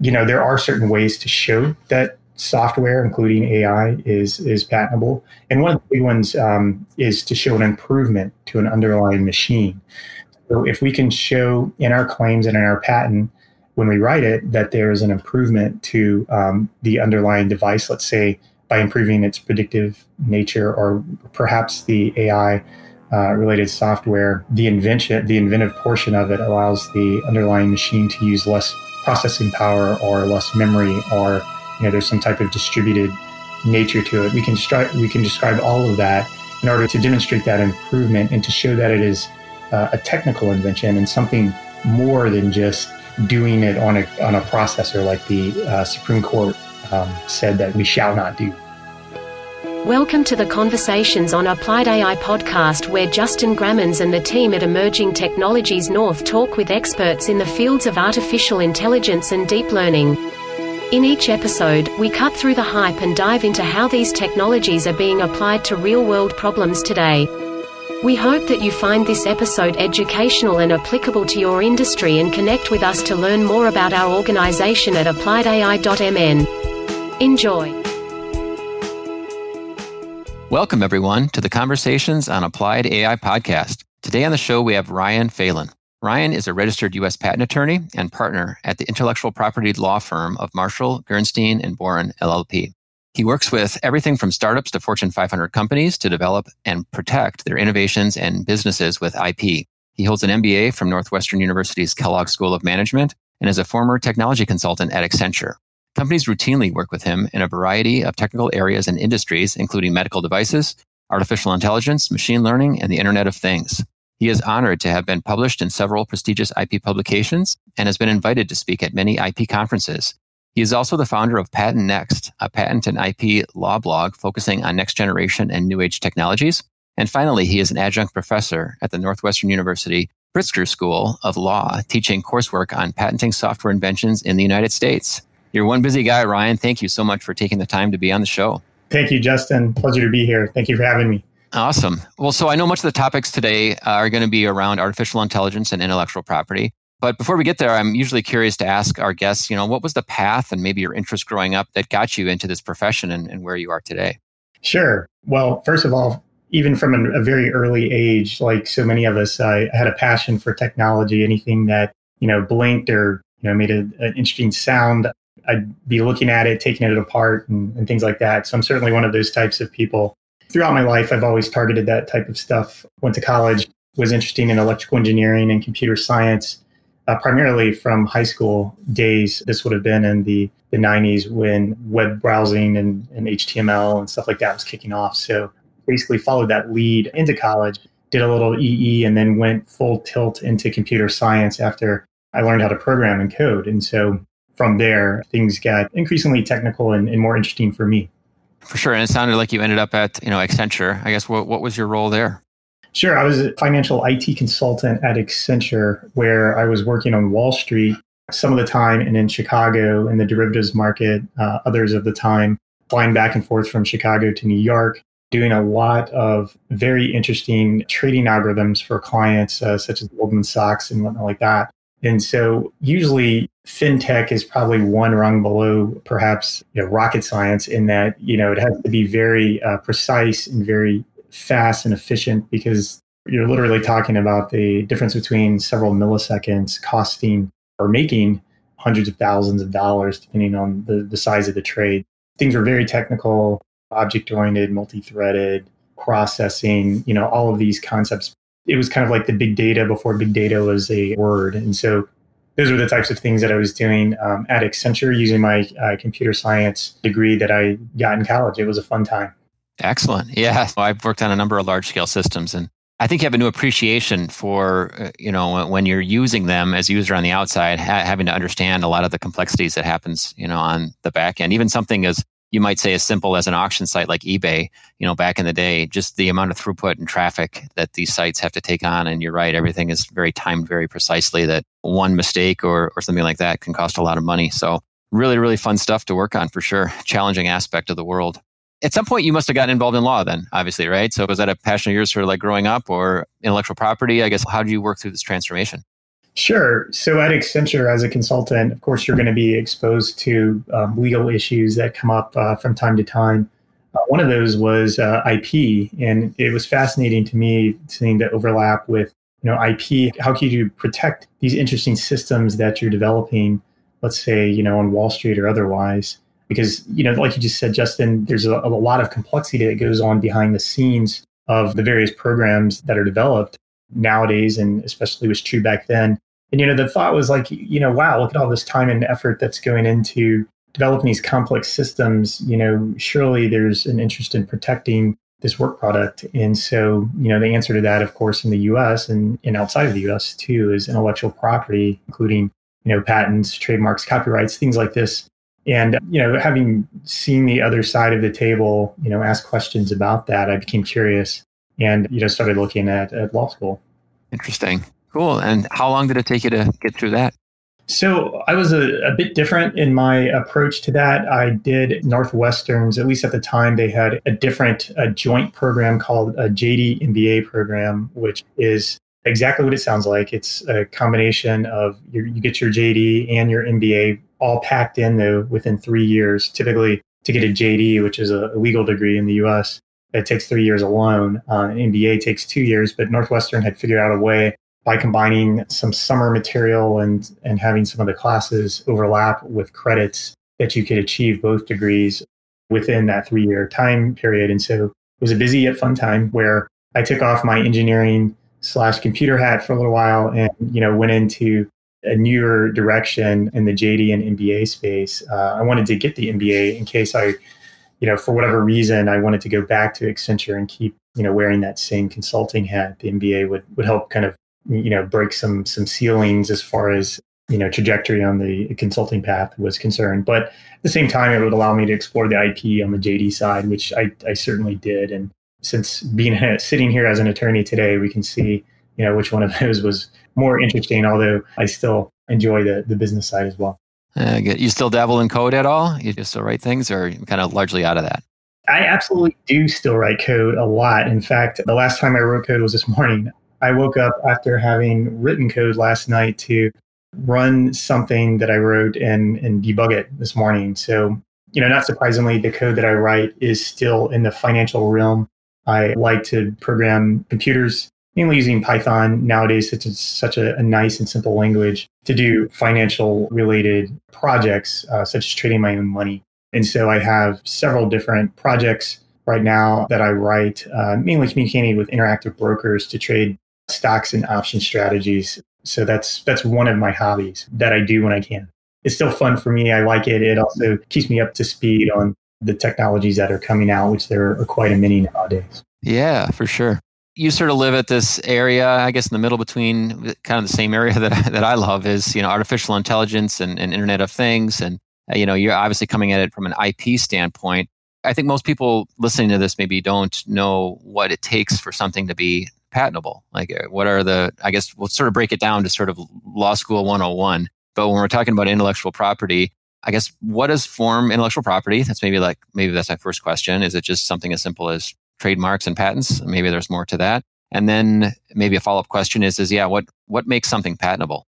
you know, there are certain ways to show that software, including AI, is is patentable. And one of the big ones um, is to show an improvement to an underlying machine. So if we can show in our claims and in our patent when we write it that there is an improvement to um, the underlying device, let's say by improving its predictive nature or perhaps the AI uh, related software, the invention, the inventive portion of it allows the underlying machine to use less processing power or less memory or you know there's some type of distributed nature to it. We can stri- we can describe all of that in order to demonstrate that improvement and to show that it is uh, a technical invention and something more than just doing it on a on a processor like the uh, Supreme Court um, said that we shall not do. Welcome to the Conversations on Applied AI podcast, where Justin Grammens and the team at Emerging Technologies North talk with experts in the fields of artificial intelligence and deep learning. In each episode, we cut through the hype and dive into how these technologies are being applied to real world problems today. We hope that you find this episode educational and applicable to your industry and connect with us to learn more about our organization at appliedai.mn. Enjoy. Welcome, everyone, to the Conversations on Applied AI podcast. Today on the show, we have Ryan Phelan. Ryan is a registered U.S. patent attorney and partner at the intellectual property law firm of Marshall, Gerstein, and Borun, LLP. He works with everything from startups to Fortune 500 companies to develop and protect their innovations and businesses with IP. He holds an MBA from Northwestern University's Kellogg School of Management and is a former technology consultant at Accenture. Companies routinely work with him in a variety of technical areas and industries, including medical devices, artificial intelligence, machine learning, and the Internet of Things. He is honored to have been published in several prestigious IP publications and has been invited to speak at many IP conferences. He is also the founder of Patent Next, a patent and IP law blog focusing on next generation and new age technologies. And finally, he is an adjunct professor at the Northwestern University Pritzker School of Law, teaching coursework on patenting software inventions in the United States. You're one busy guy, Ryan. Thank you so much for taking the time to be on the show. Thank you, Justin. Pleasure to be here. Thank you for having me. Awesome. Well, so I know much of the topics today uh, are going to be around artificial intelligence and intellectual property. But before we get there, I'm usually curious to ask our guests, you know, what was the path and maybe your interest growing up that got you into this profession and, and where you are today? Sure. Well, first of all, even from a, a very early age, like so many of us, I had a passion for technology. Anything that you know blinked or you know made a, an interesting sound, I'd be looking at it, taking it apart, and, and things like that. So I'm certainly one of those types of people. Throughout my life, I've always targeted that type of stuff. Went to college, was interested in electrical engineering and computer science, uh, primarily from high school days. This would have been in the, the 90s when web browsing and, and HTML and stuff like that was kicking off. So basically followed that lead into college, did a little EE, and then went full tilt into computer science after I learned how to program and code. And so from there, things got increasingly technical and, and more interesting for me. For sure. And it sounded like you ended up at, you know, Accenture. I guess what, what was your role there? Sure. I was a financial IT consultant at Accenture where I was working on Wall Street some of the time and in Chicago in the derivatives market, uh, others of the time flying back and forth from Chicago to New York, doing a lot of very interesting trading algorithms for clients uh, such as Goldman Sachs and whatnot like that. And so usually fintech is probably one rung below perhaps you know, rocket science in that, you know, it has to be very uh, precise and very fast and efficient because you're literally talking about the difference between several milliseconds costing or making hundreds of thousands of dollars depending on the, the size of the trade. Things are very technical, object oriented, multi threaded, processing, you know, all of these concepts it was kind of like the big data before big data was a word. And so those were the types of things that I was doing um, at Accenture using my uh, computer science degree that I got in college. It was a fun time. Excellent. Yeah. Well, I've worked on a number of large scale systems and I think you have a new appreciation for, uh, you know, when you're using them as a user on the outside, ha- having to understand a lot of the complexities that happens, you know, on the back end. Even something as you might say as simple as an auction site like eBay, you know, back in the day, just the amount of throughput and traffic that these sites have to take on. And you're right, everything is very timed very precisely that one mistake or, or something like that can cost a lot of money. So really, really fun stuff to work on for sure. Challenging aspect of the world. At some point, you must have gotten involved in law then, obviously, right? So was that a passion of yours for like growing up or intellectual property? I guess, how do you work through this transformation? Sure. So at Accenture, as a consultant, of course, you're going to be exposed to um, legal issues that come up uh, from time to time. Uh, one of those was uh, IP, and it was fascinating to me seeing the overlap with you know IP. How can you protect these interesting systems that you're developing? Let's say you know on Wall Street or otherwise, because you know like you just said, Justin, there's a, a lot of complexity that goes on behind the scenes of the various programs that are developed nowadays, and especially was true back then. And you know the thought was like, you know, wow, look at all this time and effort that's going into developing these complex systems, you know, surely there's an interest in protecting this work product. And so, you know, the answer to that, of course, in the US and, and outside of the US too, is intellectual property, including, you know, patents, trademarks, copyrights, things like this. And, you know, having seen the other side of the table, you know, ask questions about that, I became curious and, you know, started looking at, at law school. Interesting. Cool. And how long did it take you to get through that? So I was a, a, bit different in my approach to that. I did Northwestern's, at least at the time, they had a different a joint program called a JD MBA program, which is exactly what it sounds like. It's a combination of your, you get your JD and your MBA all packed in though within three years. Typically, to get a JD, which is a legal degree in the US, it takes three years alone. Uh, MBA takes two years, but Northwestern had figured out a way by combining some summer material and and having some of the classes overlap with credits that you could achieve both degrees within that three year time period. And so it was a busy yet fun time where I took off my engineering slash computer hat for a little while and you know went into a newer direction in the JD and MBA space. Uh, I wanted to get the MBA in case I, you know, for whatever reason, I wanted to go back to Accenture and keep, you know, wearing that same consulting hat. The MBA would would help kind of you know break some some ceilings as far as you know trajectory on the consulting path was concerned. But at the same time it would allow me to explore the ip on the jd side which i, I certainly did. And since being sitting here as an attorney today we can see you know which one of those was more interesting although i still enjoy the, the business side as well uh, you still dabble in code at all you just still write things or kind of largely out of that I absolutely do still write code a lot. In fact, the last time I wrote code was this morning. I woke up after having written code last night to run something that I wrote and, and debug it this morning. So, you know, not surprisingly, the code that I write is still in the financial realm. I like to program computers, mainly using Python nowadays. It's such a, a nice and simple language to do financial related projects, uh, such as trading my own money. And so I have several different projects right now that I write, uh, mainly communicating with interactive brokers to trade stocks and option strategies. So that's that's one of my hobbies that I do when I can. It's still fun for me. I like it. It also keeps me up to speed on the technologies that are coming out, which there are quite a many nowadays. Yeah, for sure. You sort of live at this area, I guess, in the middle between kind of the same area that I, that I love is you know artificial intelligence and, and Internet of Things, and uh, you know you're obviously coming at it from an IP standpoint. I think most people listening to this maybe don't know what it takes for something to be patentable? Like, uh, what are the, I guess we'll sort of break it down to sort of law school 101. But when we're talking about intellectual property, I guess what does form intellectual property? That's maybe like, maybe that's my first question. Is it just something as simple as trademarks and patents? Maybe there's more to that. And then maybe a follow up question is, is yeah, what, what makes something patentable?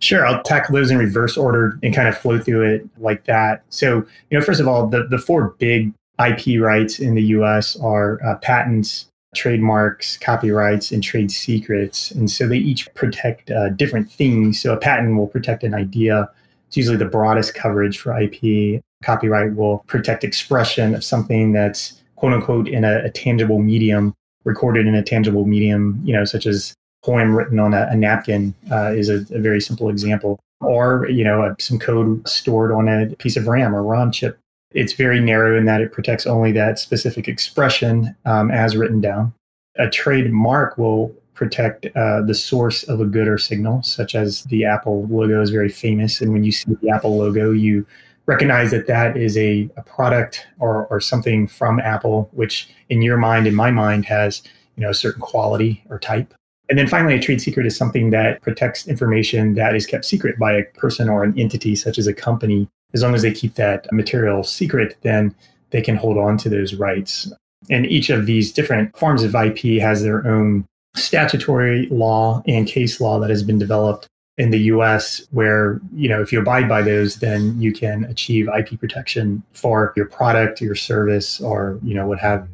Sure, I'll tackle those in reverse order and kind of flow through it like that. So, you know, first of all, the, the four big IP rights in the US are uh, patents, trademarks, copyrights, and trade secrets. And so they each protect uh, different things. So a patent will protect an idea. It's usually the broadest coverage for IP. Copyright will protect expression of something that's quote unquote in a, a tangible medium, recorded in a tangible medium, you know, such as poem written on a, a napkin uh, is a, a, very simple example. Or, you know, some code stored on a piece of RAM or ROM chip it's very narrow in that it protects only that specific expression um, as written down. A trademark will protect uh, the source of a good or signal, such as the Apple logo is very famous. And when you see the Apple logo, you recognize that that is a, a product or, or something from Apple, which in your mind, in my mind, has you know a certain quality or type. And then finally, a trade secret is something that protects information that is kept secret by a person or an entity, such as a company, as long as they keep that material secret, then they can hold on to those rights. And each of these different forms of IP has their own statutory law and case law that has been developed. In the US where, you know, if you abide by those, then you can achieve IP protection for your product, your service, or, you know, what have.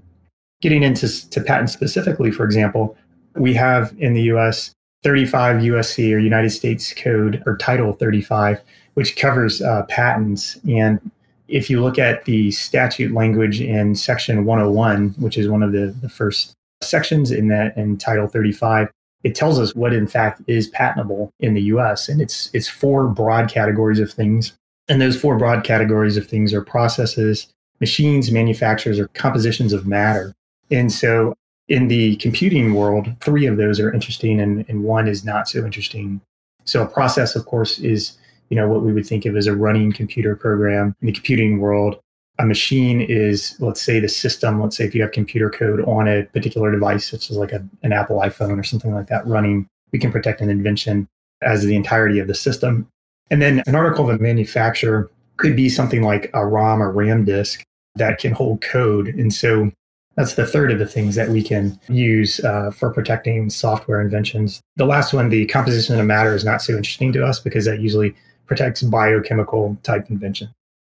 Getting into to patents specifically, for example, we have in the US 35 USC or United States Code or Title 35, which covers uh, patents. And if you look at the statute language in Section 101, which is one of the, the first sections in that in Title 35, it tells us what in fact is patentable in the US. And it's it's four broad categories of things. And those four broad categories of things are processes, machines, manufacturers, or compositions of matter. And so in the computing world, three of those are interesting and, and one is not so interesting. So a process, of course, is you know what we would think of as a running computer program in the computing world. A machine is, let's say, the system. Let's say if you have computer code on a particular device, such as like a, an Apple iPhone or something like that running, we can protect an invention as the entirety of the system. And then an article of a manufacturer could be something like a ROM or RAM disk that can hold code. And so that's the third of the things that we can use uh, for protecting software inventions. The last one, the composition of matter, is not so interesting to us because that usually protects biochemical type invention.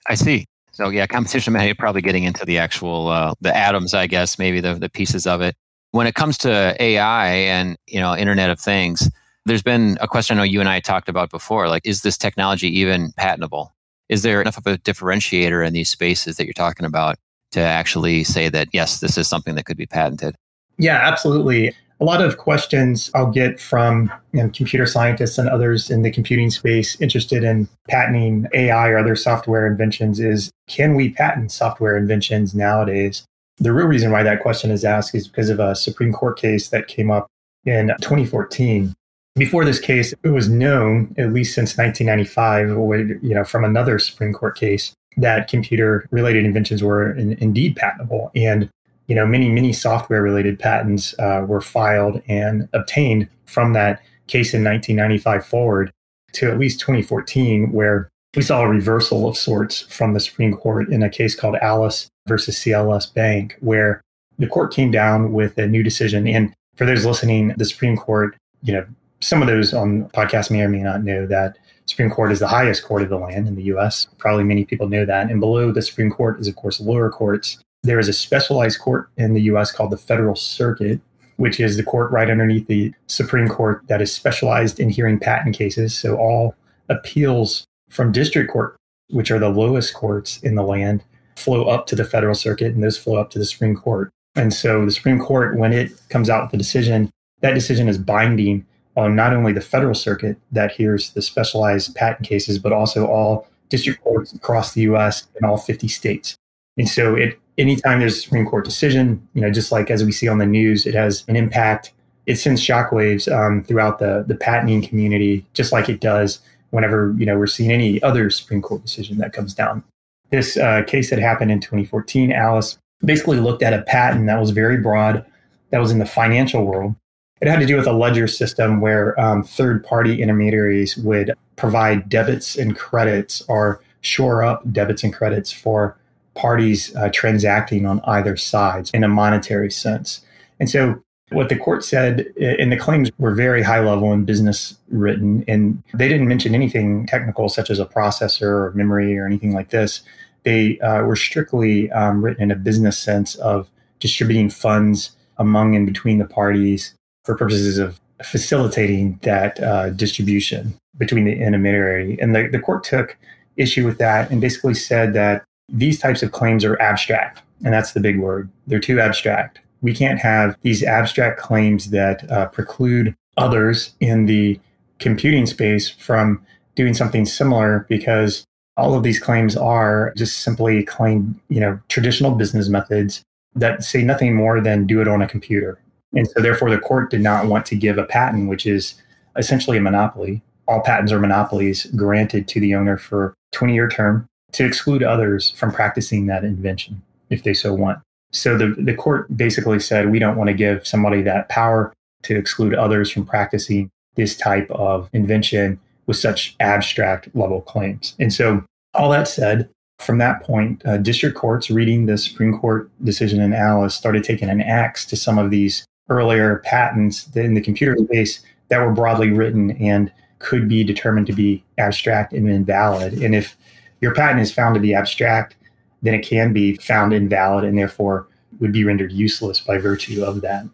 I see. So yeah, composition of matter, probably getting into the actual uh, the atoms, I guess, maybe the the pieces of it. When it comes to AI and you know Internet of Things, there's been a question I know you and I talked about before. Like, is this technology even patentable? Is there enough of a differentiator in these spaces that you're talking about to actually say that, yes, this is something that could be patented? Yeah, absolutely. A lot of questions I'll get from you know, computer scientists and others in the computing space interested in patenting AI or other software inventions is can we patent software inventions nowadays? The real reason why that question is asked is because of a Supreme Court case that came up in 2014 before this case, it was known, at least since 1995, you know, from another Supreme Court case, that computer related inventions were in, indeed patentable. And, you know, many, many software related patents uh, were filed and obtained from that case in 1995 forward to at least 2014, where we saw a reversal of sorts from the Supreme Court in a case called Alice versus CLS Bank, where the court came down with a new decision. And for those listening, the Supreme Court, you know, some of those on podcasts may or may not know that Supreme Court is the highest court of the land in the US. Probably many people know that. And below the Supreme Court is, of course, lower courts. There is a specialized court in the US called the Federal Circuit, which is the court right underneath the Supreme Court that is specialized in hearing patent cases. So all appeals from district court, which are the lowest courts in the land, flow up to the Federal Circuit and those flow up to the Supreme Court. And so the Supreme Court, when it comes out with a decision, that decision is binding on not only the federal circuit that hears the specialized patent cases, but also all district courts across the U.S. and all 50 states. And so, it, anytime there's a Supreme Court decision, you know, just like as we see on the news, it has an impact. It sends shockwaves um, throughout the the patenting community, just like it does whenever you know we're seeing any other Supreme Court decision that comes down. This uh, case that happened in 2014, Alice basically looked at a patent that was very broad, that was in the financial world, it had to do with a ledger system where um, third party intermediaries would provide debits and credits or shore up debits and credits for parties uh, transacting on either sides in a monetary sense. And so what the court said, and the claims were very high level and business written, and they didn't mention anything technical such as a processor or memory or anything like this. They uh, were strictly um, written in a business sense of distributing funds among and between the parties for purposes of facilitating that uh, distribution between the intermediary. And the, the court took issue with that and basically said that these types of claims are abstract. And that's the big word. They're too abstract. We can't have these abstract claims that uh, preclude others in the computing space from doing something similar because all of these claims are just simply claim, you know, traditional business methods that say nothing more than do it on a computer. And so, therefore, the court did not want to give a patent, which is essentially a monopoly. All patents are monopolies granted to the owner for 20 year term to exclude others from practicing that invention if they so want. So, the, the court basically said, we don't want to give somebody that power to exclude others from practicing this type of invention with such abstract level claims. And so, all that said, from that point, uh, district courts reading the Supreme Court decision in Alice started taking an axe to some of these earlier patents in the computer space that were broadly written and could be determined to be abstract and invalid. And if your patent is found to be abstract, then it can be found invalid and therefore would be rendered useless by virtue of that.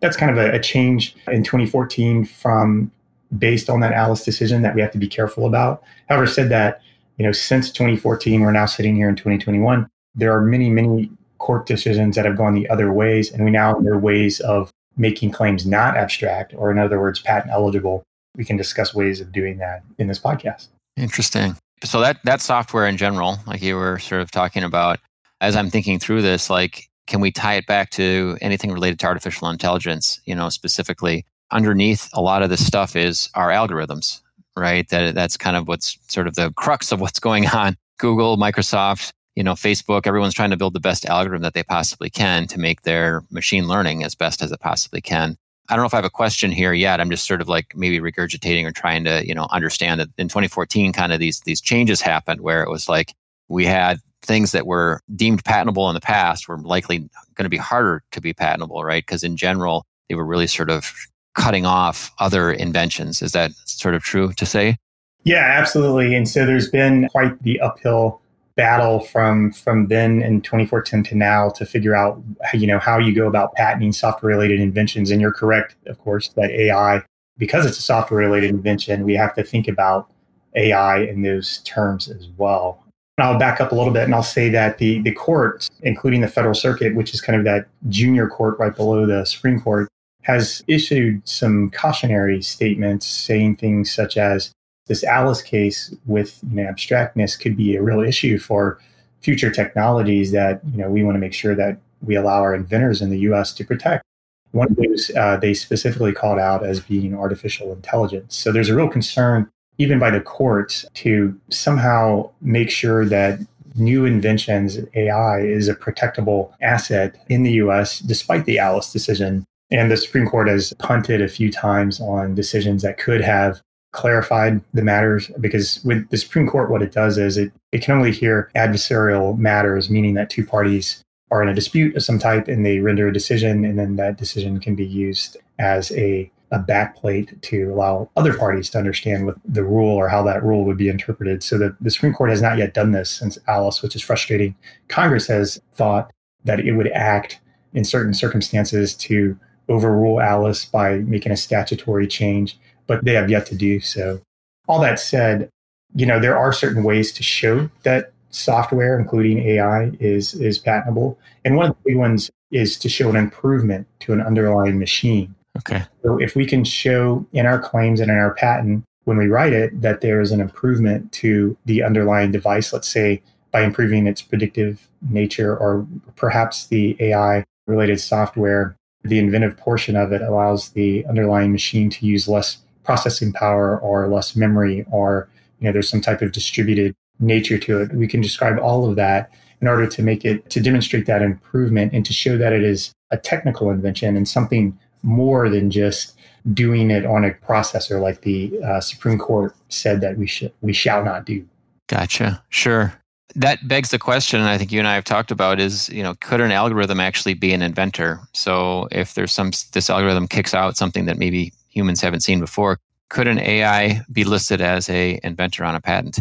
That's kind of a, a change in 2014 from based on that Alice decision that we have to be careful about. However, said that, you know, since 2014, we're now sitting here in 2021, there are many, many court decisions that have gone the other ways, and we now know ways of making claims not abstract, or in other words, patent eligible. We can discuss ways of doing that in this podcast. Interesting. So that that software in general, like you were sort of talking about, as I'm thinking through this, like can we tie it back to anything related to artificial intelligence? You know, specifically underneath a lot of this stuff is our algorithms, right? That that's kind of what's sort of the crux of what's going on. Google, Microsoft, you know, Facebook, everyone's trying to build the best algorithm that they possibly can to make their machine learning as best as it possibly can. I don't know if I have a question here yet. I'm just sort of like maybe regurgitating or trying to, you know, understand that in 2014 kind of these these changes happened where it was like we had things that were deemed patentable in the past were likely going to be harder to be patentable, right? Because in general, they were really sort of cutting off other inventions. Is that sort of true to say? Yeah, absolutely. And so there's been quite the uphill battle from from then in 2014 to now to figure out you know how you go about patenting software related inventions and you're correct of course that AI because it's a software related invention we have to think about AI in those terms as well. And I'll back up a little bit and I'll say that the the courts including the federal circuit which is kind of that junior court right below the Supreme Court has issued some cautionary statements saying things such as this Alice case with you know, abstractness could be a real issue for future technologies that you know we want to make sure that we allow our inventors in the U.S. to protect. One of those uh, they specifically called out as being artificial intelligence. So there's a real concern, even by the courts, to somehow make sure that new inventions, AI, is a protectable asset in the U.S. despite the Alice decision. And the Supreme Court has punted a few times on decisions that could have clarified the matters because with the Supreme Court, what it does is it, it can only hear adversarial matters, meaning that two parties are in a dispute of some type and they render a decision, and then that decision can be used as a, a backplate to allow other parties to understand what the rule or how that rule would be interpreted. So the, the Supreme Court has not yet done this since Alice, which is frustrating. Congress has thought that it would act in certain circumstances to overrule Alice by making a statutory change but they have yet to do so. All that said, you know, there are certain ways to show that software, including AI, is is patentable. And one of the big ones is to show an improvement to an underlying machine. Okay. So if we can show in our claims and in our patent when we write it that there is an improvement to the underlying device, let's say by improving its predictive nature or perhaps the AI related software, the inventive portion of it allows the underlying machine to use less processing power or less memory or you know there's some type of distributed nature to it we can describe all of that in order to make it to demonstrate that improvement and to show that it is a technical invention and something more than just doing it on a processor like the uh, supreme court said that we should we shall not do. Gotcha. Sure. That begs the question i think you and i have talked about is you know could an algorithm actually be an inventor? So if there's some this algorithm kicks out something that maybe humans haven't seen before. Could an AI be listed as a inventor on a patent?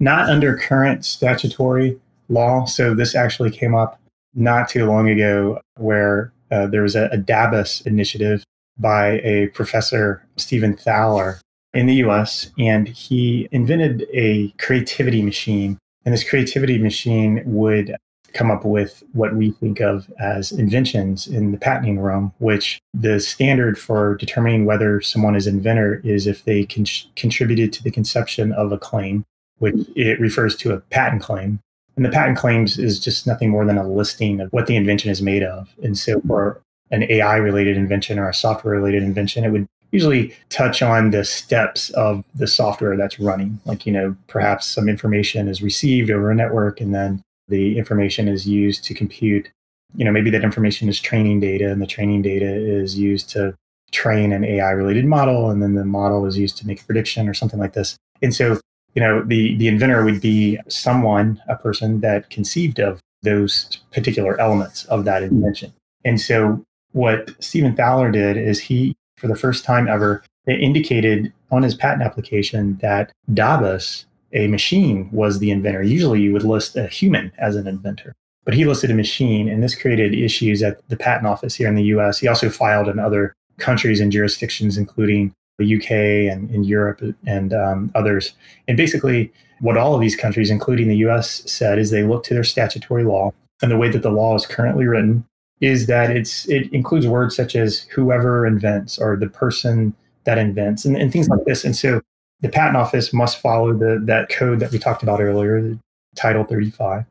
Not under current statutory law. So this actually came up not too long ago, where uh, there was a, a initiative by a professor, Stephen Thaler, in the US, and he invented a creativity machine. And this creativity machine would come up with what we think of as inventions in the patenting realm, which the standard for determining whether someone is inventor is if they con- contributed to the conception of a claim, which it refers to a patent claim. And the patent claims is just nothing more than a listing of what the invention is made of. And so for an AI related invention or a software related invention, it would usually touch on the steps of the software that's running. Like, you know, perhaps some information is received over a network and then the information is used to compute you know maybe that information is training data and the training data is used to train an ai related model and then the model is used to make a prediction or something like this. And so you know the the inventor would be someone a person that conceived of those particular elements of that hmm. invention. And so what stephen thaler did is he for the first time ever indicated on his patent application that DABUS, a machine, was the inventor. Usually you would list a human as an inventor, but he listed a machine, and this created issues at the patent office here in the US. He also filed in other countries and jurisdictions, including the UK and in Europe and um, others. And basically, what all of these countries, including the US, said is they look to their statutory law. And the way that the law is currently written is that it's it includes words such as whoever invents or the person that invents and, and things like this. And so the patent office must follow the that code that we talked about earlier, Title 35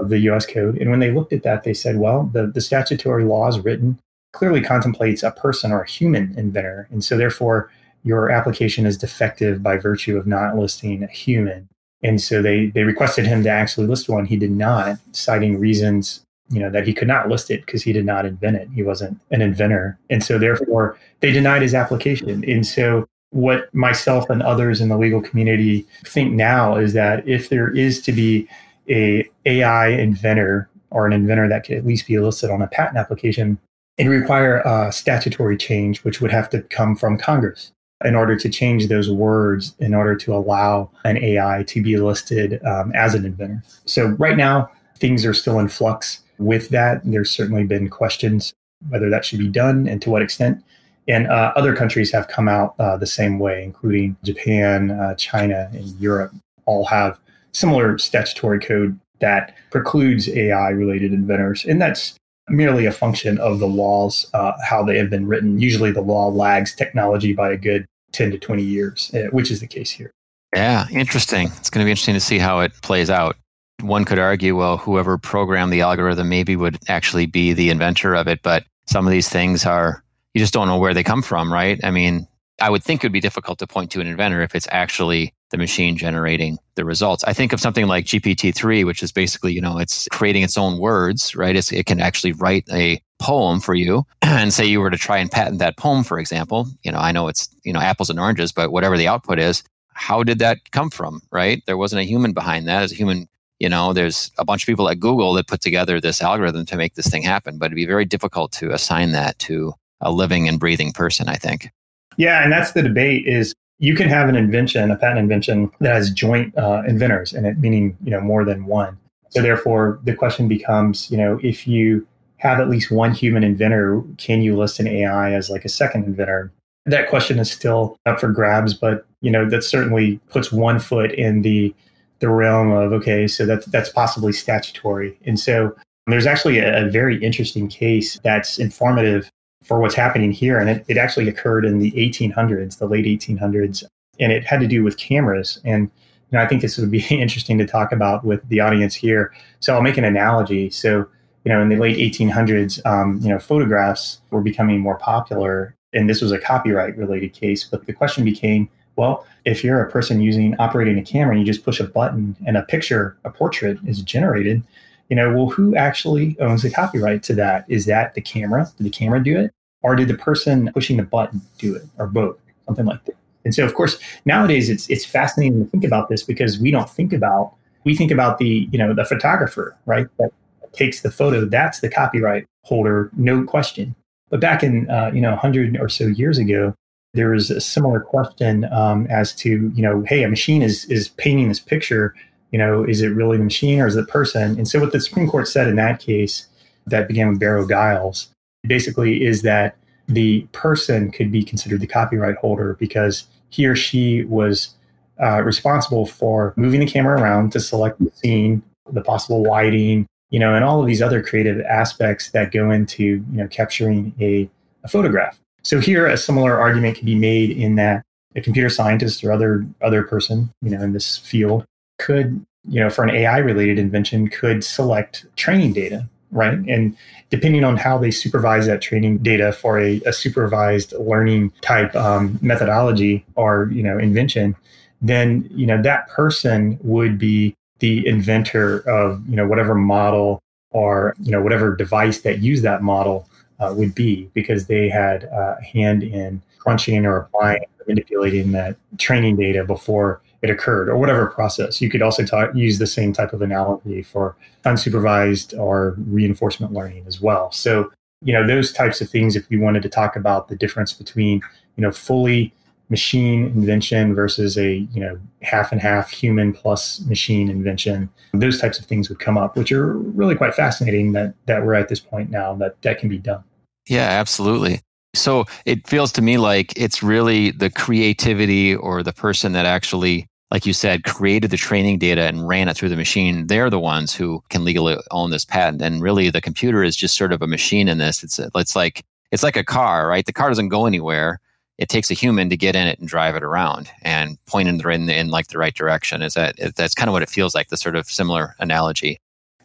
of the US code. And when they looked at that, they said, well, the, the statutory law is written clearly contemplates a person or a human inventor. And so therefore your application is defective by virtue of not listing a human. And so they they requested him to actually list one. He did not, citing reasons you know that he could not list it because he did not invent it. He wasn't an inventor, and so therefore they denied his application. And so what myself and others in the legal community think now is that if there is to be a AI inventor or an inventor that could at least be listed on a patent application, it require a statutory change, which would have to come from Congress in order to change those words in order to allow an AI to be listed um, as an inventor. So right now, things are still in flux with that. There's certainly been questions whether that should be done and to what extent. And uh, other countries have come out uh, the same way, including Japan, uh, China, and Europe, all have similar statutory code that precludes AI related inventors. And that's merely a function of the laws, uh, how they have been written. Usually the law lags technology by a good 10 to 20 years, uh, which is the case here. Yeah, interesting. It's going to be interesting to see how it plays out. One could argue, well, whoever programmed the algorithm maybe would actually be the inventor of it, but some of these things are, you just don't know where they come from, right? I mean, I would think it would be difficult to point to an inventor if it's actually the machine generating the results. I think of something like GPT-3, which is basically, you know, it's creating its own words, right? It's, it can actually write a poem for you and say you were to try and patent that poem, for example, you know, I know it's, you know, apples and oranges, but whatever the output is, how did that come from, right? There wasn't a human behind that. As a human, you know, there's a bunch of people at Google that put together this algorithm to make this thing happen, but it'd be very difficult to assign that to a living and breathing person, I think. Yeah, and that's the debate is you can have an invention, a patent invention that has joint uh, inventors in it, meaning, you know, more than one. So therefore the question becomes, you know, if you have at least one human inventor, can you list an AI as like a second inventor? That question is still up for grabs, but you know that certainly puts one foot in the the realm of okay, so that's that's possibly statutory. And so there's actually a, a very interesting case that's informative for what's happening here, and it, it actually occurred in the 1800s, the late 1800s, and it had to do with cameras. And you know, I think this would be interesting to talk about with the audience here. So I'll make an analogy. So you know, in the late 1800s, um, you know, photographs were becoming more popular, and this was a copyright related case. But the question became, well, if you're a person using operating a camera and you just push a button and a picture, a portrait is generated, you know, well, who actually owns the copyright to that? Is that the camera? Did the camera do it, or did the person pushing the button do it, or both? Something like that. And so, of course, nowadays it's it's fascinating to think about this because we don't think about we think about the you know the photographer, right? That takes the photo, that's the copyright holder, no question. But back in uh, you know 100 or so years ago, there was a similar question um, as to you know, hey, a machine is is painting this picture. You know, is it really the machine or is it the person? And so what the Supreme Court said in that case, that began with Burrow Giles, basically is that the person could be considered the copyright holder because he or she was uh, responsible for moving the camera around to select the scene, the possible lighting, you know, and all of these other creative aspects that go into, you know, capturing a, a photograph. So here a similar argument can be made in that a computer scientist or other other person, you know, in this field could, you know, for an AI related invention could select training data, right? And depending on how they supervise that training data for a, a supervised learning type um, methodology or, you know, invention, then, you know, that person would be the inventor of you know whatever model or you know whatever device that used that model uh, would be because they had a hand in crunching or applying manipulating that training data before it occurred or whatever process. You could also talk, use the same type of analogy for unsupervised or reinforcement learning as well. So you know those types of things if we wanted to talk about the difference between you know fully machine invention versus a you know half and half human plus machine invention those types of things would come up which are really quite fascinating that that we're at this point now that that can be done. Yeah absolutely. So it feels to me like it's really the creativity or the person that actually like you said created the training data and ran it through the machine they're the ones who can legally own this patent and really the computer is just sort of a machine in this it's it's like it's like a car right the car doesn't go anywhere it takes a human to get in it and drive it around and point in the in, in like the right direction. Is that that's kind of what it feels like? The sort of similar analogy.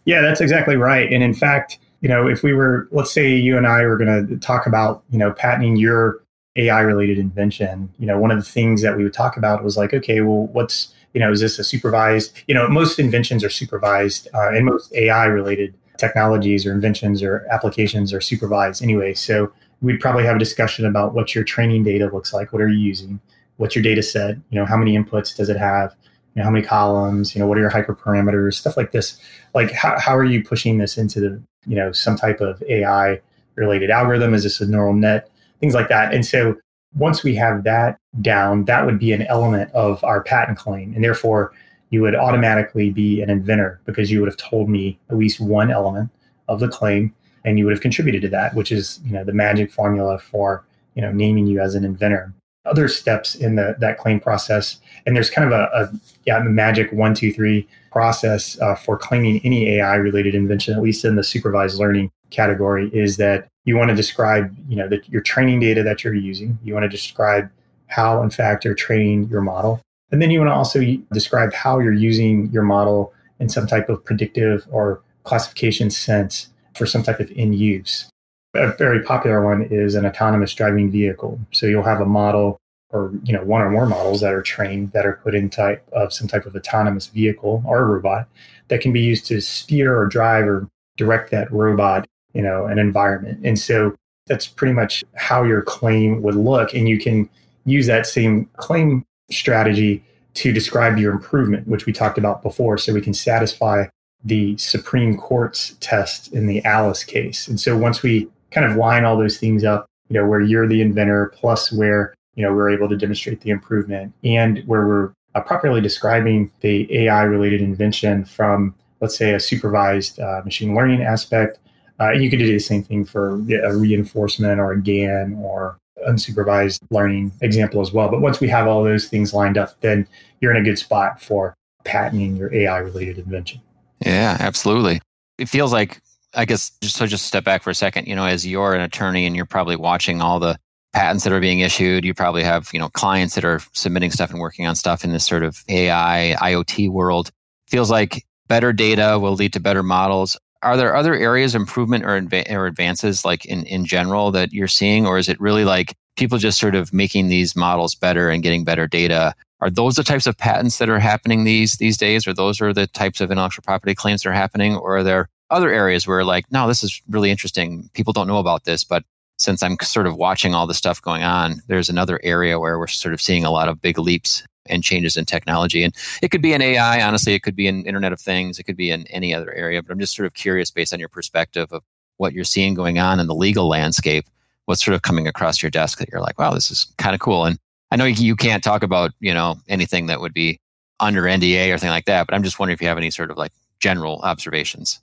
Yeah, that's exactly right. And in fact, you know, if we were, let's say you and I were going to talk about, you know, patenting your AI related invention, you know, one of the things that we would talk about was like, okay, well, what's, you know, is this a supervised, you know, most inventions are supervised uh, and most AI related technologies or inventions or applications are supervised anyway. So we'd probably have a discussion about what your training data looks like. What are you using? What's your data set? You know, how many inputs does it have? You know, how many columns? You know, what are your hyperparameters? Stuff like this. Like, how, how are you pushing this into the, you know, some type of AI related algorithm? Is this a neural net? Things like that. And so once we have that down, that would be an element of our patent claim. And therefore, you would automatically be an inventor because you would have told me at least one element of the claim and you would have contributed to that, which is you know the magic formula for you know naming you as an inventor. Other steps in the that claim process, and there's kind of a, a yeah magic one two three process uh, for claiming any AI related invention, at least in the supervised learning category, is that you want to describe you know that your training data that you're using. You want to describe how in fact you're training your model, and then you want to also describe how you're using your model in some type of predictive or classification sense for some type of in use. A very popular one is an autonomous driving vehicle. So you'll have a model or you know one or more models that are trained that are put in type of some type of autonomous vehicle or robot that can be used to steer or drive or direct that robot you know an environment and so that's pretty much how your claim would look and you can use that same claim strategy to describe your improvement which we talked about before so we can satisfy the Supreme Court's test in the Alice case. And so once we kind of line all those things up, you know, where you're the inventor plus where, you know, we're able to demonstrate the improvement and where we're uh, properly describing the AI related invention from, let's say, a supervised uh, machine learning aspect. Uh, you could do the same thing for a reinforcement or a GAN or unsupervised learning example as well. But once we have all those things lined up, then you're in a good spot for patenting your AI related invention. Yeah, absolutely. It feels like, I guess, just so just step back for a second. You know, as you're an attorney and you're probably watching all the patents that are being issued, you probably have you know clients that are submitting stuff and working on stuff in this sort of AI IoT world. Feels like better data will lead to better models. Are there other areas of improvement or, adva- or advances, like in in general, that you're seeing, or is it really like people just sort of making these models better and getting better data? Are those the types of patents that are happening these these days or those are the types of intellectual property claims that are happening or are there other areas where like no this is really interesting. People don't know about this but since i'm sort of watching all the stuff going on there's another area where we're sort of seeing a lot of big leaps and changes in technology and it could be in ai honestly it could be in internet of things it could be in any other area but i'm just sort of curious based on your perspective of what you're seeing going on in the legal landscape what's sort of coming across your desk that you're like wow this is kind of cool and I know you can't talk about, you know, anything that would be under NDA or anything like that, but I'm just wondering if you have any sort of like general observations.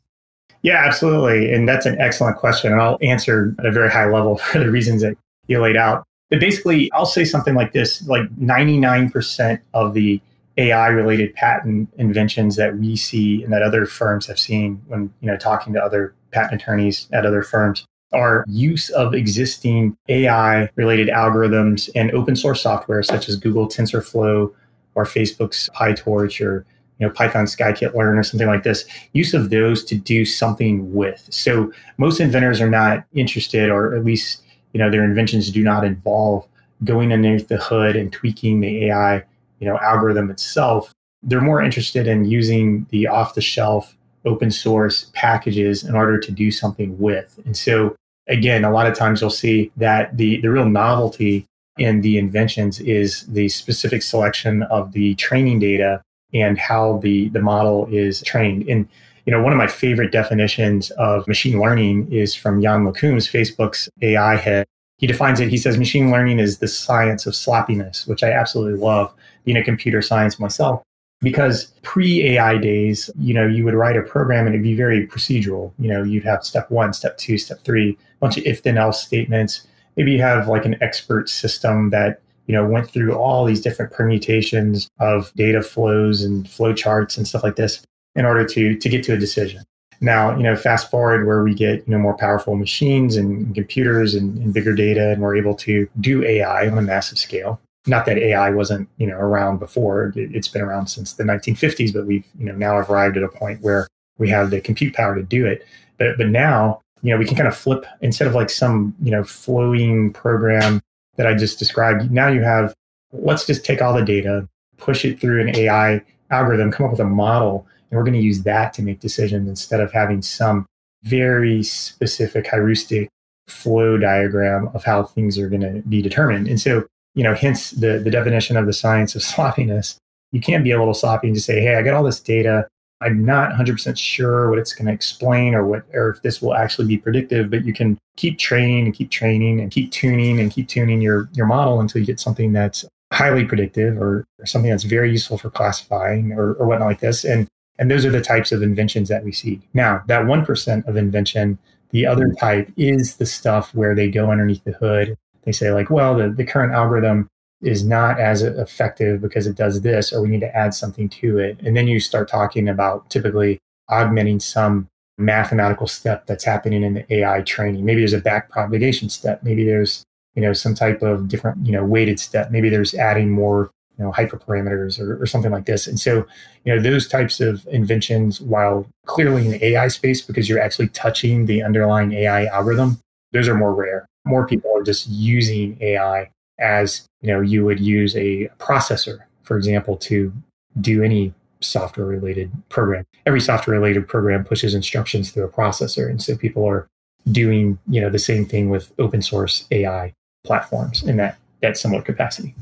Yeah, absolutely. And that's an excellent question. And I'll answer at a very high level for the reasons that you laid out. But basically, I'll say something like this like 99% of the AI related patent inventions that we see and that other firms have seen when, you know, talking to other patent attorneys at other firms are use of existing AI related algorithms and open source software such as Google TensorFlow or Facebook's PyTorch or you know Python scikit-learn or something like this use of those to do something with. So most inventors are not interested or at least you know their inventions do not involve going underneath the hood and tweaking the ai you know algorithm itself they're more interested in using the off the shelf open source packages in order to do something with. And so again, a lot of times you'll see that the, the real novelty in the inventions is the specific selection of the training data and how the, the model is trained. And you know, one of my favorite definitions of machine learning is from Yann LeCun's Facebook's AI head. he defines it. He says machine learning is the science of sloppiness, which I absolutely love being a computer science myself. Because pre AI days, you know, you would write a program and it'd be very procedural. You know, you'd have step one, step two, step three, a bunch of if then else statements. Maybe you have like an expert system that you know went through all these different permutations of data flows and flow charts and stuff like this in order to to get to a decision. Now you know fast forward where we get you know more powerful machines and, computers and, and bigger data and we're able to do ai on a massive scale. Not that ai wasn't you know around before. It's been around since the 1950s but we've you know now arrived at a point where we have the compute power to do it. But but now you know we can kind of flip instead of like some you know flowing program that I just described, now you have let's just take all the data, push it through an AI algorithm, come up with a model, and we're going to use that to make decisions instead of having some very specific heuristic flow diagram of how things are going to be determined. And so, you know, hence the, the definition of the science of sloppiness. You can't be a little sloppy and just say, hey, I got all this data. I'm not 100% sure what it's going to explain or what or if this will actually be predictive, but you can keep training and keep training and keep tuning and keep tuning your your model until you get something that's highly predictive or, or something that's very useful for classifying or, or whatnot like this. And and those are the types of inventions that we see. Now, that 1% of invention, the other type is the stuff where they go underneath the hood. They say, like, well, the, the current algorithm is not as effective because it does this, or we need to add something to it. And then you start talking about typically augmenting some mathematical step that's happening in the AI training. Maybe there's a back propagation step. Maybe there's, you know, some type of different, you know, weighted step. Maybe there's adding more, you know, hyperparameters or, or something like this. And so, you know, those types of inventions, while clearly in the AI space, because you're actually touching the underlying AI algorithm, those are more rare. More people are just using AI as you know you would use a processor for example to do any software related program every software related program pushes instructions through a processor and so people are doing you know the same thing with open source ai platforms in that that similar capacity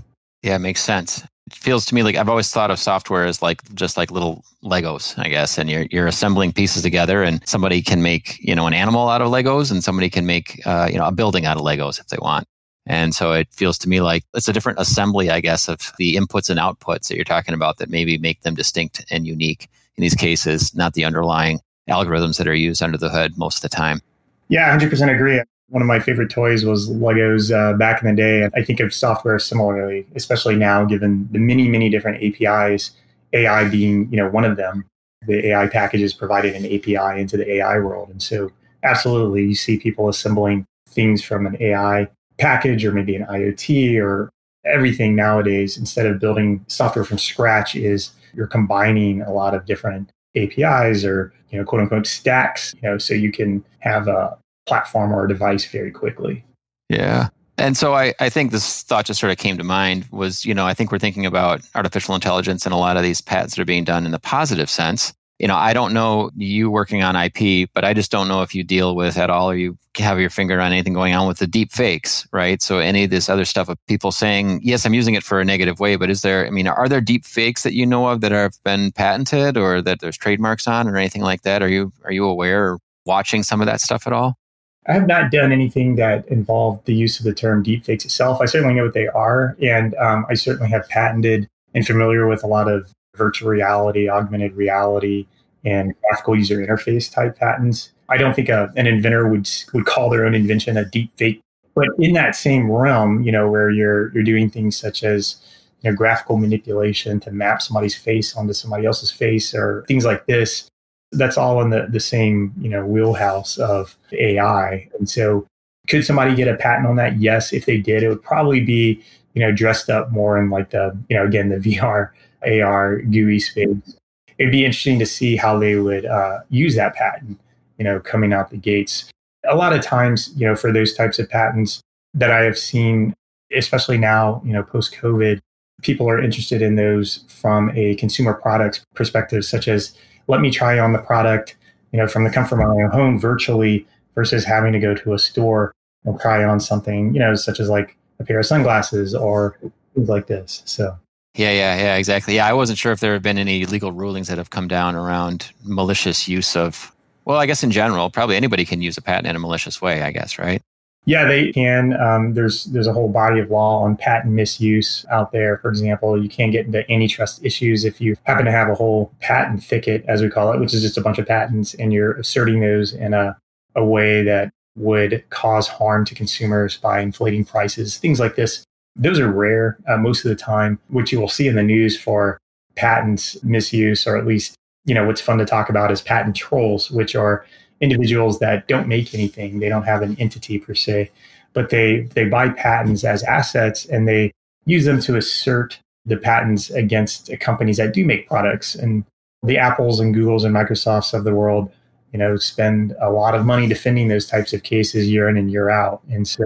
yeah it makes sense it feels to me like I've always thought of software as like just like little Legos, I guess, and you're you're assembling pieces together, and somebody can make you know an animal out of Legos, and somebody can make uh, you know a building out of Legos if they want. And so it feels to me like it's a different assembly, I guess, of the inputs and outputs that you're talking about that maybe make them distinct and unique in these cases, not the underlying algorithms that are used under the hood most of the time. Yeah, 100% agree. One of my favorite toys was Legos uh, back in the day. I think of software similarly, especially now, given the many, many different APIs, AI being you know one of them. The AI packages provided an API into the AI world, and so absolutely, you see people assembling things from an AI package or maybe an IoT or everything nowadays, instead of building software from scratch, is you're combining a lot of different APIs or you know quote unquote stacks, you know, so you can have a platform or a device very quickly. Yeah. And so I, I think this thought just sort of came to mind was, you know, I think we're thinking about artificial intelligence and a lot of these patents that are being done in the positive sense you know, I don't know you working on IP, but I just don't know if you deal with at all or you have your finger on anything going on with the deep fakes, right? So any of this other stuff of people saying, yes, I'm using it for a negative way, but is there, I mean, are there deep fakes that you know of that have been patented or that there's trademarks on or anything like that? Are you, are you aware or watching some of that stuff at all? I have not done anything that involved the use of the term deepfakes itself. I certainly know what they are, and um, I certainly have patented and familiar with a lot of virtual reality, augmented reality, and graphical user interface type patents. I don't think a, an inventor would would call their own invention a deep fake. But in that same realm, you know, where you're you're doing things such as you know, graphical manipulation to map somebody's face onto somebody else's face or things like this, that's all in the, the same, you know, wheelhouse of AI. And so could somebody get a patent on that? Yes. If they did, it would probably be, you know, dressed up more in like the, you know, again, the VR, AR, GUI space. It'd be interesting to see how they would uh, use that patent, you know, coming out the gates. A lot of times, you know, for those types of patents that I have seen, especially now, you know, post COVID, people are interested in those from a consumer products perspective, such as let me try on the product, you know, from the comfort of my home virtually versus having to go to a store and try on something, you know, such as like a pair of sunglasses or things like this. So yeah, yeah, yeah, exactly. Yeah, I wasn't sure if there have been any legal rulings that have come down around malicious use of, well, I guess in general, probably anybody can use a patent in a malicious way, I guess, right? Yeah, they can. Um, there's there's a whole body of law on patent misuse out there. For example, you can get into antitrust issues if you happen to have a whole patent thicket, as we call it, which is just a bunch of patents, and you're asserting those in a, a way that would cause harm to consumers by inflating prices, things like this. Those are rare uh, most of the time. What you will see in the news for patents misuse, or at least, you know, what's fun to talk about is patent trolls, which are individuals that don't make anything. They don't have an entity per se, but they they buy patents as assets and they use them to assert the patents against companies that do make products. And the Apples and Googles and Microsofts of the world, you know, spend a lot of money defending those types of cases year in and year out. And so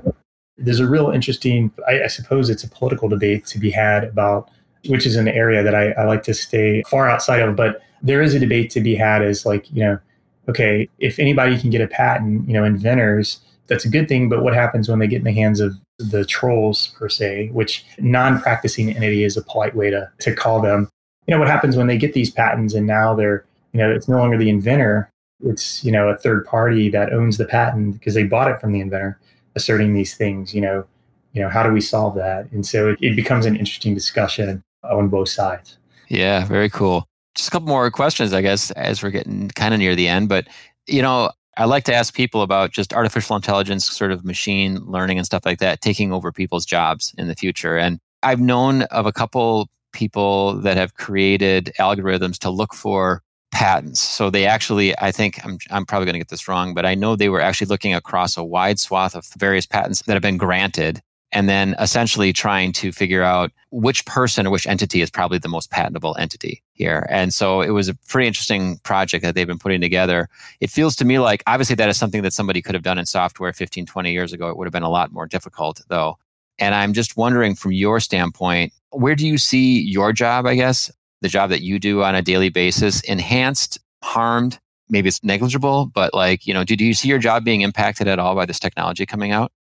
there's a real interesting, I, I suppose it's a political debate to be had about which is an area that I, I like to stay far outside of, but there is a debate to be had as like, you know, okay, if anybody can get a patent, you know, inventors, that's a good thing. But what happens when they get in the hands of the trolls per se, which non-practicing entity is a polite way to, to call them. You know, what happens when they get these patents and now they're, you know, it's no longer the inventor, it's, you know, a third party that owns the patent because they bought it from the inventor asserting these things, you know, you know, how do we solve that? And so it, it becomes an interesting discussion on both sides. Yeah, very cool just a couple more questions, I guess, as we're getting kind of near the end. But, you know, I like to ask people about just artificial intelligence, sort of machine learning and stuff like that, taking over people's jobs in the future. And I've known of a couple people that have created algorithms to look for patents. So they actually, I think, I'm, I'm probably going to get this wrong, but I know they were actually looking across a wide swath of various patents that have been granted and then essentially trying to figure out which person or which entity is probably the most patentable entity here. And so it was a pretty interesting project that they've been putting together. It feels to me like obviously that is something that somebody could have done in software 15, 20 years ago. It would have been a lot more difficult though. And I'm just wondering from your standpoint, where do you see your job, I guess, the job that you do on a daily basis, enhanced, harmed? Maybe it's negligible, but like, you know, do, do you see your job being impacted at all by this technology coming out?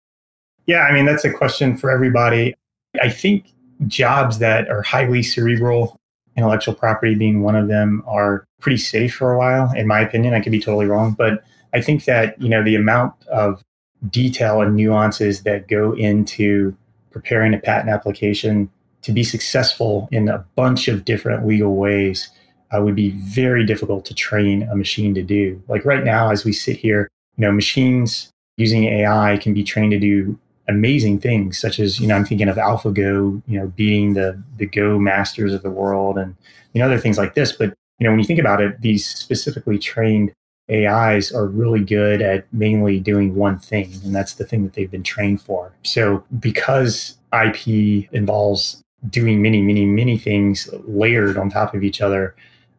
Yeah, I mean, that's a question for everybody. I think jobs that are highly cerebral, intellectual property being one of them, are pretty safe for a while, in my opinion. I could be totally wrong, but I think that, you know, the amount of detail and nuances that go into preparing a patent application to be successful in a bunch of different legal ways uh, would be very difficult to train a machine to do. Like right now, as we sit here, you know, machines using AI can be trained to do amazing things, such as you know I'm thinking of AlphaGo, you know, beating the the Go masters of the world, and you know other things like this. But you know when you think about it, these specifically trained AIs are really good at mainly doing one thing, and that's the thing that they've been trained for. So because IP involves doing many, many, many things layered on top of each other,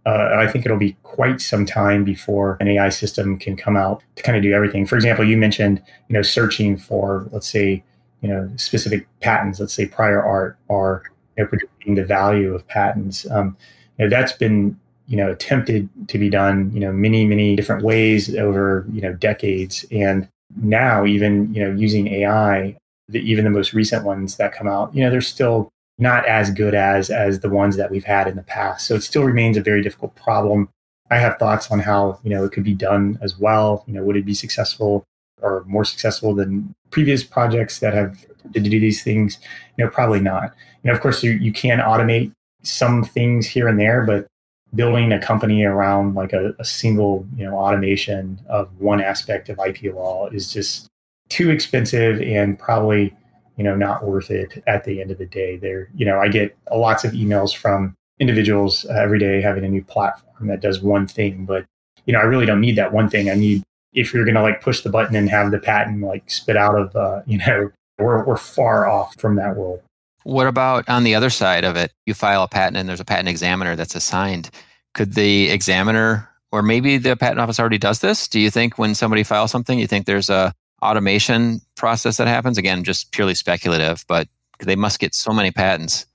uh, I think it'll be quite some time before an AI system can come out to kind of do everything. For example, you mentioned, you know, searching for, let's say, you know, specific patents, let's say prior art, or you know, predicting the value of patents. Um, you know, that's been, you know, attempted to be done, you know, many, many different ways over, you know, decades. And now, even, you know, using AI, the, even the most recent ones that come out, you know, they're still not as good as as the ones that we've had in the past. So it still remains a very difficult problem. I have thoughts on how you know it could be done as well. You know, would it be successful or more successful than previous projects that have to do these things? You know, probably not. You know, of course, you, you can automate some things here and there, but building a company around like a, a single you know automation of one aspect of IP law is just too expensive and probably you know not worth it at the end of the day there. You know i get lots of emails from individuals uh, every day having a new platform that does one thing but you know i really don't need that one thing. I need if you're going to like push the button and have the patent like spit out of uh, you know we're, we're far off from that world. What about on the other side of it? You file a patent and there's a patent examiner that's assigned. Could the examiner or maybe the patent office already does this? Do you think when somebody files something you think there's a automation process that happens? Again, just purely speculative, but they must get so many patents.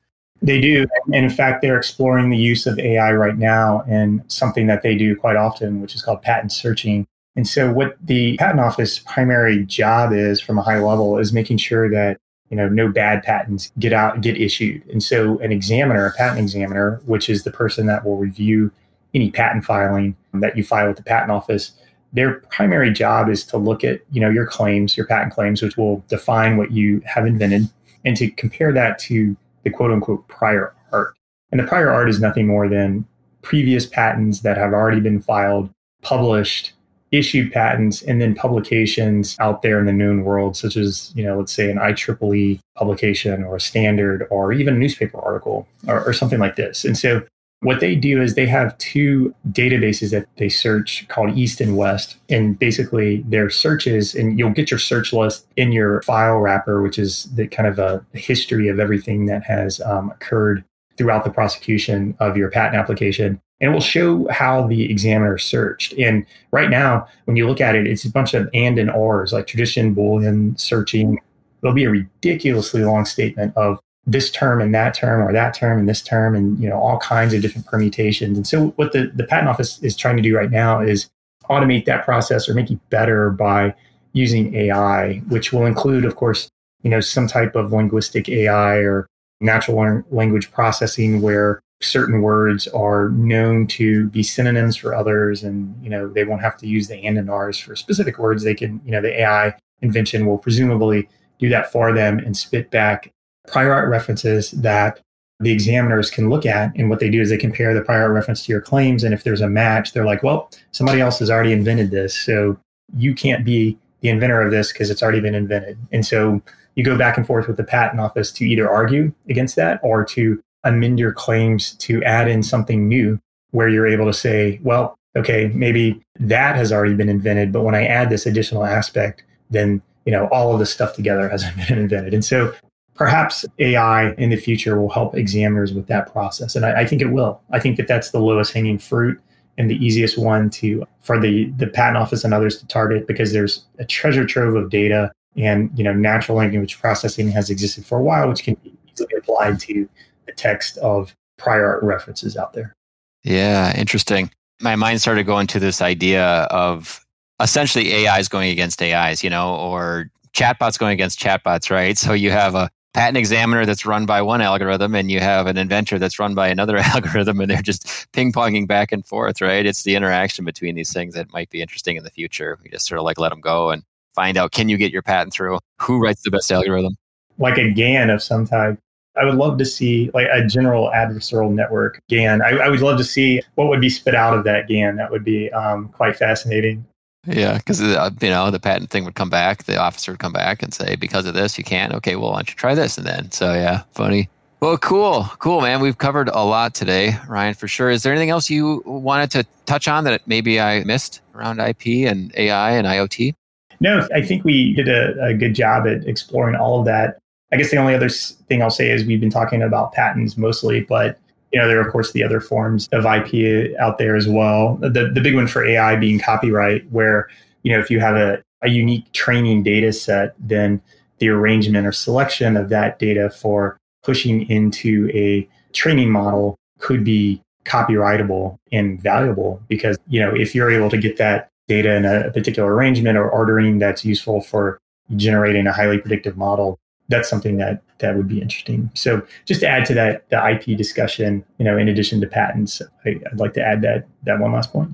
They do. And in fact, they're exploring the use of AI right now in something that they do quite often, which is called patent searching. And so what the patent office primary job is from a high level is making sure that you know no bad patents get out get issued. And so an examiner, a patent examiner, which is the person that will review any patent filing that you file with the patent office, their primary job is to look at you know your claims, your patent claims, which will define what you have invented, and to compare that to the quote unquote prior art. And the prior art is nothing more than previous patents that have already been filed, published, issued patents, and then publications out there in the known world, such as, you know, let's say an IEEE publication or a standard or even a newspaper article or, or something like this. And so what they do is they have two databases that they search called East and West. And basically their searches, and you'll get your search list in your file wrapper, which is the kind of a history of everything that has um, occurred throughout the prosecution of your patent application. And it will show how the examiner searched. And right now, when you look at it, it's a bunch of and and ors, like tradition, Boolean, searching. There'll be a ridiculously long statement of this term and that term or that term and this term and you know all kinds of different permutations. And so what the, the patent office is trying to do right now is automate that process or make it better by using AI, which will include, of course, you know, some type of linguistic AI or natural language processing where certain words are known to be synonyms for others and you know they won't have to use the and and r's for specific words they can you know the ai invention will presumably do that for them and spit back prior art references that the examiners can look at and what they do is they compare the prior art reference to your claims and if there's a match they're like well somebody else has already invented this so you can't be the inventor of this because it's already been invented and so you go back and forth with the patent office to either argue against that or to amend your claims to add in something new where you're able to say, well, okay, maybe that has already been invented, but when I add this additional aspect, then you know all of this stuff together hasn't been invented. And so perhaps AI in the future will help examiners with that process. And I, I think it will. I think that that's the lowest hanging fruit and the easiest one to for the the patent office and others to target because there's a treasure trove of data and you know natural language processing has existed for a while which can be easily applied to the text of prior art references out there yeah interesting my mind started going to this idea of essentially ais going against ais you know or chatbots going against chatbots right so you have a patent examiner that's run by one algorithm and you have an inventor that's run by another algorithm and they're just ping-ponging back and forth right it's the interaction between these things that might be interesting in the future we just sort of like let them go and find out can you get your patent through? Who writes the best algorithm? Like a GAN of some type. I would love to see like a general adversarial network GAN. I, I would love to see what would be spit out of that GAN. That would be um, quite fascinating. Yeah, because uh, you know the patent thing would come back, the officer would come back and say, because of this, you can't. Okay, well, why don't you try this? And then, so yeah, funny. Well, cool, cool, man. We've covered a lot today, Ryan, for sure. Is there anything else you wanted to touch on that maybe I missed around IP and AI and IoT? No, I think we did a, a good job at exploring all of that. I guess the only other thing I'll say is we've been talking about patents mostly, but you know there are of course the other forms of IP out there as well. The the big one for AI being copyright, where you know if you have a, a unique training data set, then the arrangement or selection of that data for pushing into a training model could be copyrightable and valuable because you know if you're able to get that data in a particular arrangement or ordering that's useful for generating a highly predictive model that's something that that would be interesting so just to add to that the ip discussion you know in addition to patents I, i'd like to add that that one last point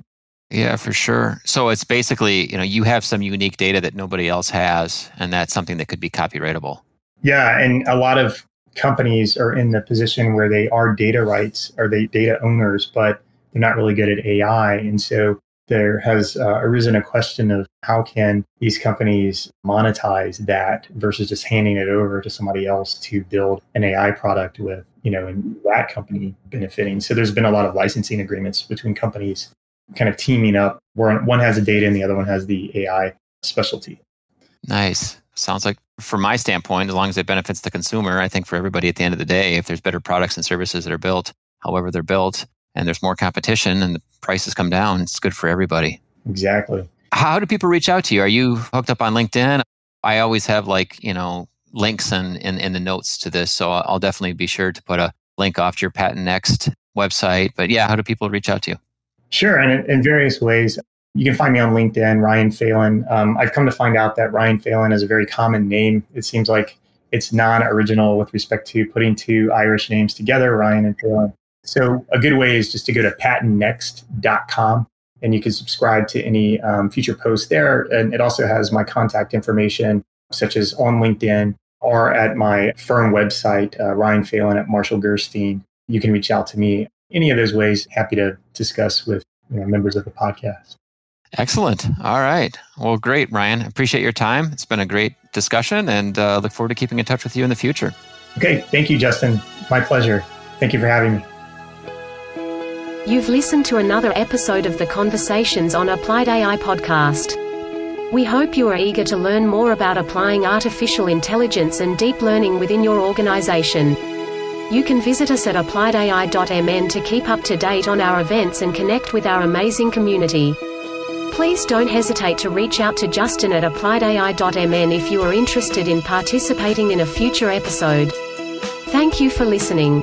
yeah, for sure. So it's basically, you know, you have some unique data that nobody else has, and that's something that could be copyrightable. Yeah, and a lot of companies are in the position where they are data rights or they data owners, but they're not really good at AI, and so there has uh, arisen a question of how can these companies monetize that versus just handing it over to somebody else to build an AI product with, you know, and that company benefiting. So there's been a lot of licensing agreements between companies kind of teaming up where one has the data and the other one has the AI specialty. Nice. Sounds like from my standpoint, as long as it benefits the consumer, I think for everybody at the end of the day, if there's better products and services that are built, however they're built, and there's more competition and the prices come down, it's good for everybody. Exactly. How do people reach out to you? Are you hooked up on LinkedIn? I always have like, you know, links in, in, in the notes to this. So I'll definitely be sure to put a link off to your Patent Next website. But yeah, how do people reach out to you? Sure. And in, in various ways. You can find me on LinkedIn, Ryan Phelan. Um, I've come to find out that Ryan Phelan is a very common name. It seems like it's non original with respect to putting two Irish names together, Ryan and Phelan. So a good way is just to go to patentnext.com and you can subscribe to any um, future posts there. And it also has my contact information, such as on LinkedIn or at my firm website, uh, Ryan Phelan at Marshall Gerstein. You can reach out to me any of those ways. Happy to discuss with you know, members of the podcast. Excellent. All right. Well, great, Ryan. Appreciate your time. It's been a great discussion and uh, look forward to keeping in touch with you in the future. Okay. Thank you, Justin. My pleasure. Thank you for having me. You've listened to another episode of the Conversations on Applied AI podcast. We hope you are eager to learn more about applying artificial intelligence and deep learning within your organization. You can visit us at appliedai.mn to keep up to date on our events and connect with our amazing community. Please don't hesitate to reach out to Justin at appliedai.mn if you are interested in participating in a future episode. Thank you for listening.